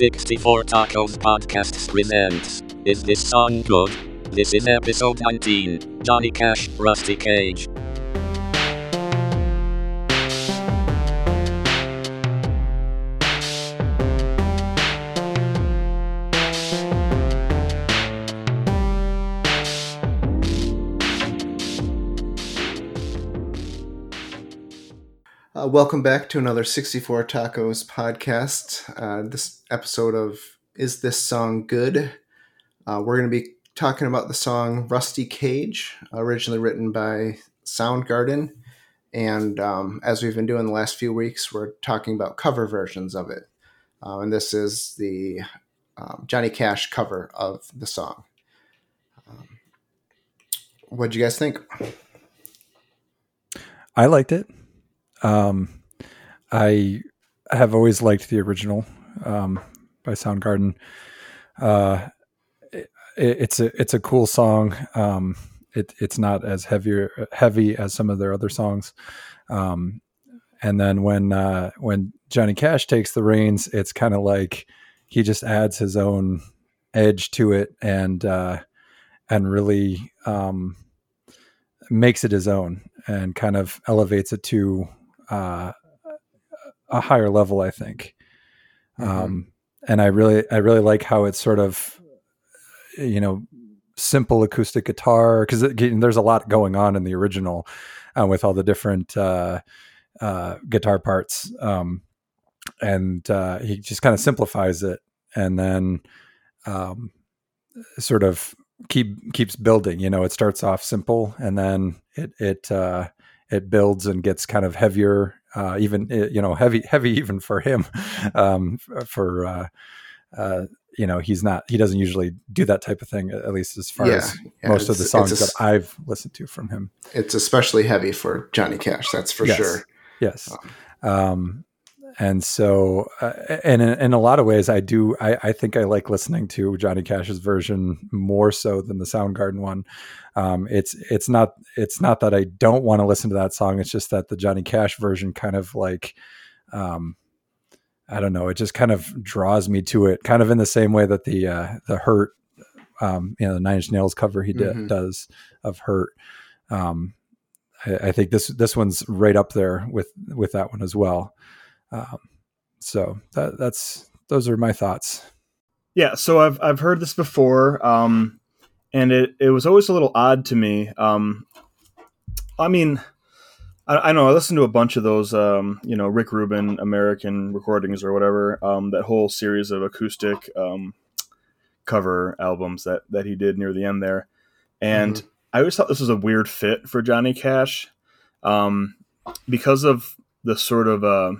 64 Tacos Podcasts presents Is This Song Good? This is episode 19 Johnny Cash, Rusty Cage. Uh, welcome back to another 64 Tacos podcast. Uh, this episode of Is This Song Good? Uh, we're going to be talking about the song Rusty Cage, originally written by Soundgarden. And um, as we've been doing the last few weeks, we're talking about cover versions of it. Uh, and this is the um, Johnny Cash cover of the song. Um, what'd you guys think? I liked it. Um, I have always liked the original um, by Soundgarden. Uh, it, it's a it's a cool song. Um, it, it's not as heavy heavy as some of their other songs. Um, and then when uh, when Johnny Cash takes the reins, it's kind of like he just adds his own edge to it and uh, and really um, makes it his own and kind of elevates it to uh, a higher level, I think. Mm-hmm. Um, and I really, I really like how it's sort of, you know, simple acoustic guitar because there's a lot going on in the original uh, with all the different uh, uh, guitar parts. Um, and uh, he just kind of simplifies it and then um, sort of keep keeps building. You know, it starts off simple and then it it uh, it builds and gets kind of heavier, uh, even eh, you know heavy heavy even for him. Um, for uh, uh, you know he's not he doesn't usually do that type of thing at least as far yeah, as yeah, most of the songs a, that I've listened to from him. It's especially heavy for Johnny Cash, that's for yes. sure. Yes. Um, um and so uh, and in, in, a lot of ways i do I, I, think i like listening to johnny cash's version more so than the soundgarden one. Um, it's it's not it's not that i don't want to listen to that song it's just that the johnny cash version kind of like um, i don't know it just kind of draws me to it kind of in the same way that the uh, the hurt um, you know the nine inch nails cover he mm-hmm. does of hurt. Um, I, I think this this one's right up there with with that one as well um, so that, that's those are my thoughts. Yeah, so I've I've heard this before, um, and it it was always a little odd to me. Um, I mean, I, I, know I listened to a bunch of those, um, you know, Rick Rubin American recordings or whatever. Um, that whole series of acoustic um, cover albums that that he did near the end there, and mm-hmm. I always thought this was a weird fit for Johnny Cash, um, because of the sort of uh,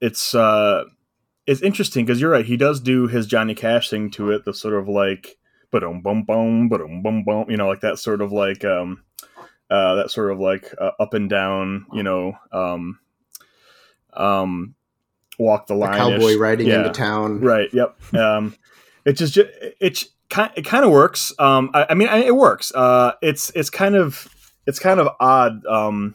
it's uh it's interesting because you're right. He does do his Johnny Cash thing to it, the sort of like but um bum bum but um bum bum, you know, like that sort of like um uh that sort of like uh, up and down, you know, um um walk the line, cowboy riding yeah. into town, right? Yep. Um, it just it kind it kind of works. Um, I, I mean, it works. Uh, it's it's kind of it's kind of odd. Um,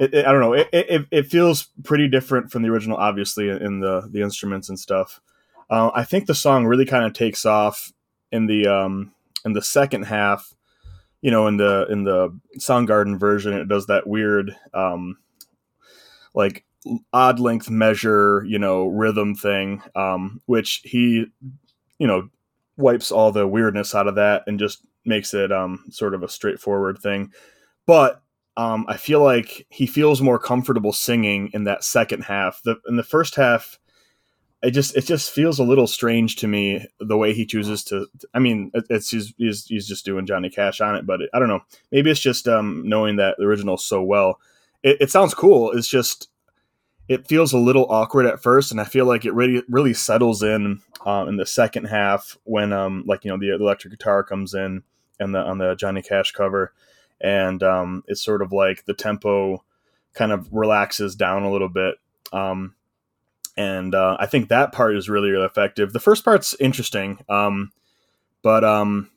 it, it, I don't know. It, it, it feels pretty different from the original, obviously, in the the instruments and stuff. Uh, I think the song really kind of takes off in the um, in the second half. You know, in the in the Soundgarden version, it does that weird, um, like odd length measure, you know, rhythm thing, um, which he, you know, wipes all the weirdness out of that and just makes it um, sort of a straightforward thing. But um, I feel like he feels more comfortable singing in that second half. The in the first half, it just it just feels a little strange to me the way he chooses to. I mean, it's he's he's, he's just doing Johnny Cash on it, but it, I don't know. Maybe it's just um, knowing that the original so well. It, it sounds cool. It's just it feels a little awkward at first, and I feel like it really really settles in um, in the second half when um like you know the electric guitar comes in and the on the Johnny Cash cover and um, it's sort of like the tempo kind of relaxes down a little bit. Um, and uh, I think that part is really, really effective. The first part's interesting, um, but um,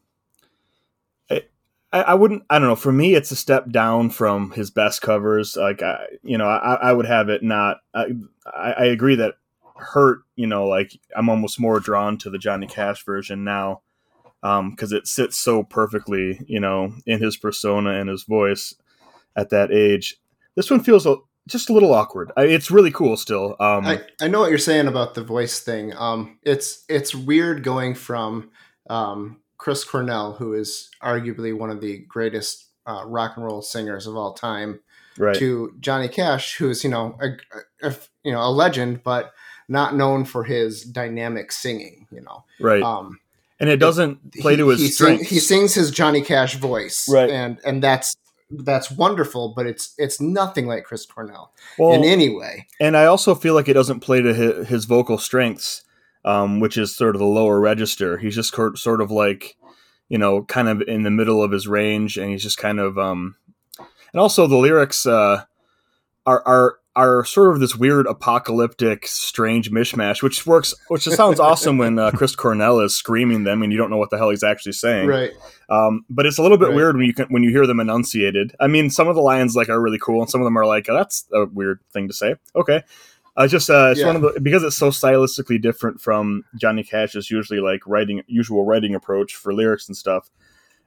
I, I, wouldn't. I don't know. For me, it's a step down from his best covers. Like I, you know, I, I would have it not. I, I agree that hurt you know like i'm almost more drawn to the johnny cash version now because um, it sits so perfectly you know in his persona and his voice at that age this one feels a, just a little awkward I, it's really cool still um, I, I know what you're saying about the voice thing um, it's it's weird going from um, chris cornell who is arguably one of the greatest uh, rock and roll singers of all time right. to Johnny Cash, who is you know a, a, you know a legend, but not known for his dynamic singing. You know, right? Um, and it doesn't play to his he, strengths. Sing, he sings his Johnny Cash voice, right? And and that's that's wonderful, but it's it's nothing like Chris Cornell well, in any way. And I also feel like it doesn't play to his, his vocal strengths, um, which is sort of the lower register. He's just sort of like, you know, kind of in the middle of his range, and he's just kind of um, and also the lyrics uh, are are are sort of this weird apocalyptic strange mishmash which works which just sounds awesome when uh, chris cornell is screaming them and you don't know what the hell he's actually saying. Right. Um, but it's a little bit right. weird when you can, when you hear them enunciated. I mean some of the lines like are really cool and some of them are like oh, that's a weird thing to say. Okay. Uh, just uh, it's yeah. one of the because it's so stylistically different from johnny cash's usually like writing usual writing approach for lyrics and stuff.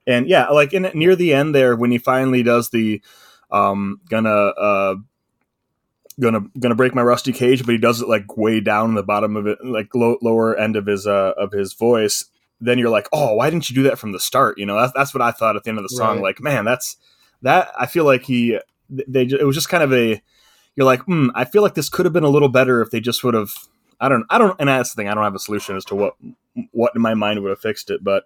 And yeah, like in near the end there, when he finally does the um gonna uh gonna gonna break my rusty cage, but he does it like way down in the bottom of it, like low, lower end of his uh of his voice. Then you're like, oh, why didn't you do that from the start? You know, that's that's what I thought at the end of the song. Right. Like, man, that's that. I feel like he they it was just kind of a you're like, hmm, I feel like this could have been a little better if they just would have. I don't, I don't, and that's the thing. I don't have a solution as to what what in my mind would have fixed it, but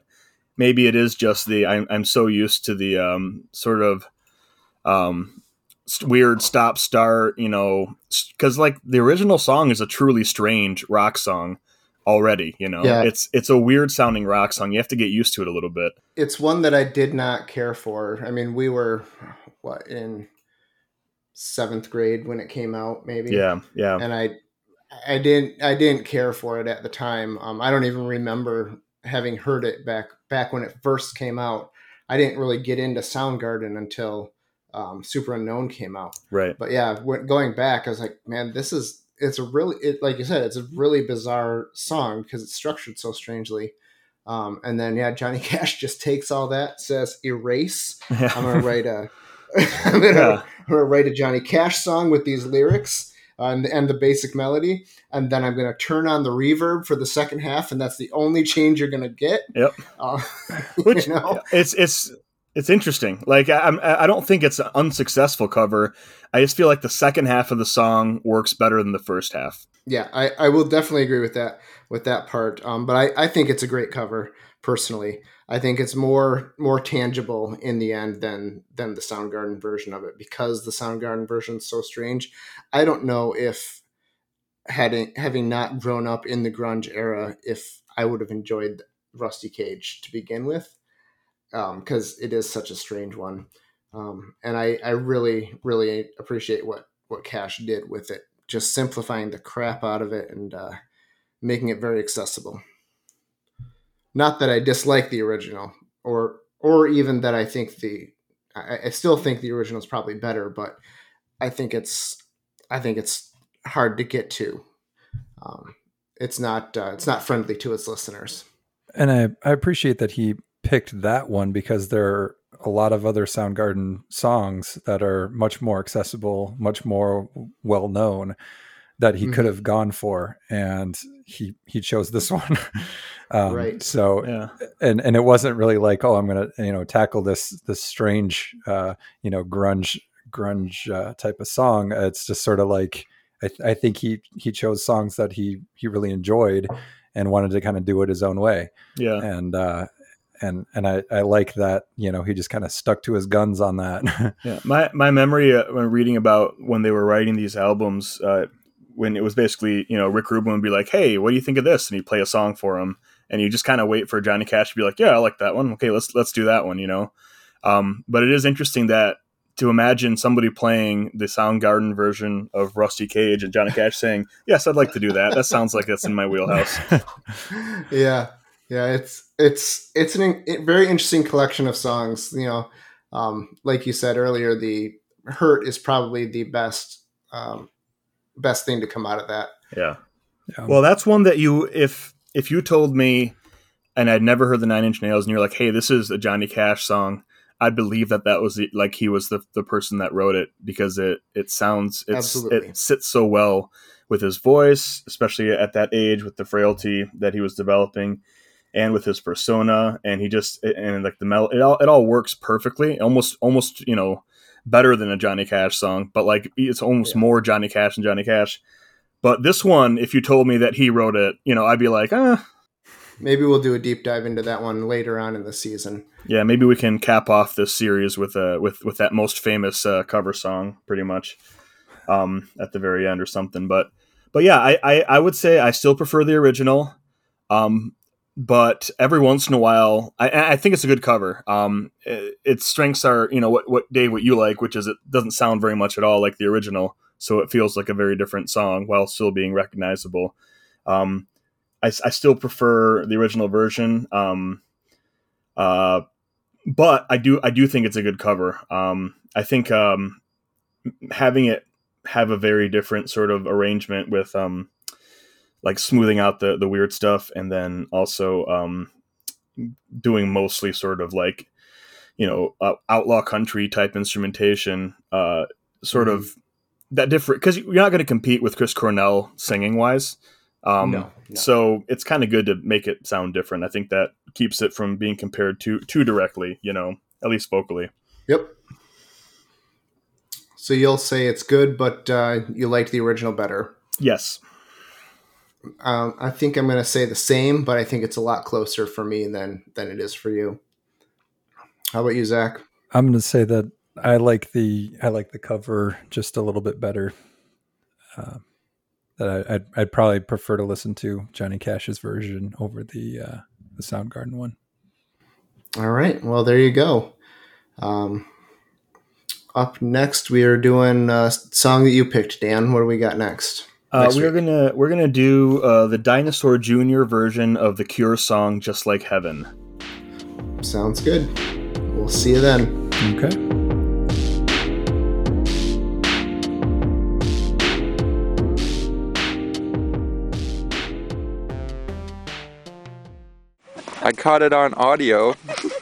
maybe it is just the I'm, I'm so used to the um, sort of um, weird stop start, you know, because like the original song is a truly strange rock song already. You know, yeah. it's it's a weird sounding rock song. You have to get used to it a little bit. It's one that I did not care for. I mean, we were what in seventh grade when it came out, maybe. Yeah, yeah. And I I didn't I didn't care for it at the time. Um, I don't even remember having heard it back back when it first came out. I didn't really get into Soundgarden until um, Superunknown came out. Right. But yeah, going back, I was like, man, this is it's a really it, like you said, it's a really bizarre song because it's structured so strangely. Um, and then yeah, Johnny Cash just takes all that, says erase. Yeah. I'm gonna write a I'm gonna, yeah. I'm gonna write a Johnny Cash song with these lyrics uh, and, and the basic melody, and then I'm going to turn on the reverb for the second half, and that's the only change you're going to get. Yep. Uh, Which you know? it's it's it's interesting. Like I, I don't think it's an unsuccessful cover. I just feel like the second half of the song works better than the first half. Yeah, I, I will definitely agree with that with that part. Um, but I, I think it's a great cover personally. I think it's more more tangible in the end than than the Soundgarden version of it because the Soundgarden version is so strange. I don't know if having having not grown up in the grunge era, if I would have enjoyed Rusty Cage to begin with, because um, it is such a strange one. Um, and I, I really really appreciate what what Cash did with it, just simplifying the crap out of it and uh, making it very accessible. Not that I dislike the original, or or even that I think the I, I still think the original is probably better, but I think it's I think it's hard to get to. Um, it's not uh, it's not friendly to its listeners. And I, I appreciate that he picked that one because there are a lot of other Soundgarden songs that are much more accessible, much more well known that he mm-hmm. could have gone for, and he he chose this one. um, right. So yeah, and and it wasn't really like oh I'm gonna you know tackle this this strange uh, you know grunge grunge uh, type of song. It's just sort of like I, th- I think he he chose songs that he he really enjoyed and wanted to kind of do it his own way. Yeah. And uh, and and I, I like that you know he just kind of stuck to his guns on that. yeah, my my memory uh, when reading about when they were writing these albums, uh, when it was basically you know Rick Rubin would be like, "Hey, what do you think of this?" and he'd play a song for him, and you just kind of wait for Johnny Cash to be like, "Yeah, I like that one. Okay, let's let's do that one." You know, um, but it is interesting that to imagine somebody playing the Soundgarden version of Rusty Cage and Johnny Cash saying, "Yes, I'd like to do that. That sounds like that's in my wheelhouse." yeah, yeah, it's it's it's an a very interesting collection of songs. You know, um, like you said earlier, the Hurt is probably the best um, best thing to come out of that. Yeah. Yeah. Well, that's one that you if if you told me and I'd never heard the Nine Inch Nails and you're like, "Hey, this is a Johnny Cash song." I'd believe that that was the, like he was the the person that wrote it because it it sounds it's, Absolutely. it sits so well with his voice, especially at that age with the frailty that he was developing and with his persona and he just and like the mel it all it all works perfectly almost almost you know better than a Johnny Cash song but like it's almost Yeah. more Johnny Cash than Johnny Cash but this one if you told me that he wrote it you know I'd be like ah Maybe we'll do a deep dive into that one later on in the season. yeah maybe we can cap off this series with uh with with that most famous uh, cover song pretty much um at the very end or something but but yeah I I, I would say I still prefer the original um but every once in a while I, I think it's a good cover um it, its strengths are you know what what Dave what you like which is it doesn't sound very much at all like the original so it feels like a very different song while still being recognizable um I, I still prefer the original version um uh but I do I do think it's a good cover. Um, I think um, having it have a very different sort of arrangement with um, like smoothing out the the weird stuff, and then also um, doing mostly sort of like you know uh, outlaw country type instrumentation, uh, sort of that different because you're not going to compete with Chris Cornell singing wise. Um, No, no. So it's kind of good to make it sound different. I think that keeps it from being compared to too directly, you know, at least vocally. Yep. So you'll say it's good, but uh, you like the original better. Yes. Um, I think I'm going to say the same, but I think it's a lot closer for me than than it is for you. How about you, Zach? I'm going to say that I like the I like the cover just a little bit better. Uh, that I, I'd I'd probably prefer to listen to Johnny Cash's version over the uh, the Soundgarden one. All right. Well, there you go. Um, up next, we are doing a song that you picked, Dan. What do we got next? Uh, we're week. gonna we're gonna do uh, the Dinosaur Junior version of the Cure song "Just Like Heaven." Sounds good. We'll see you then. Okay. I caught it on audio.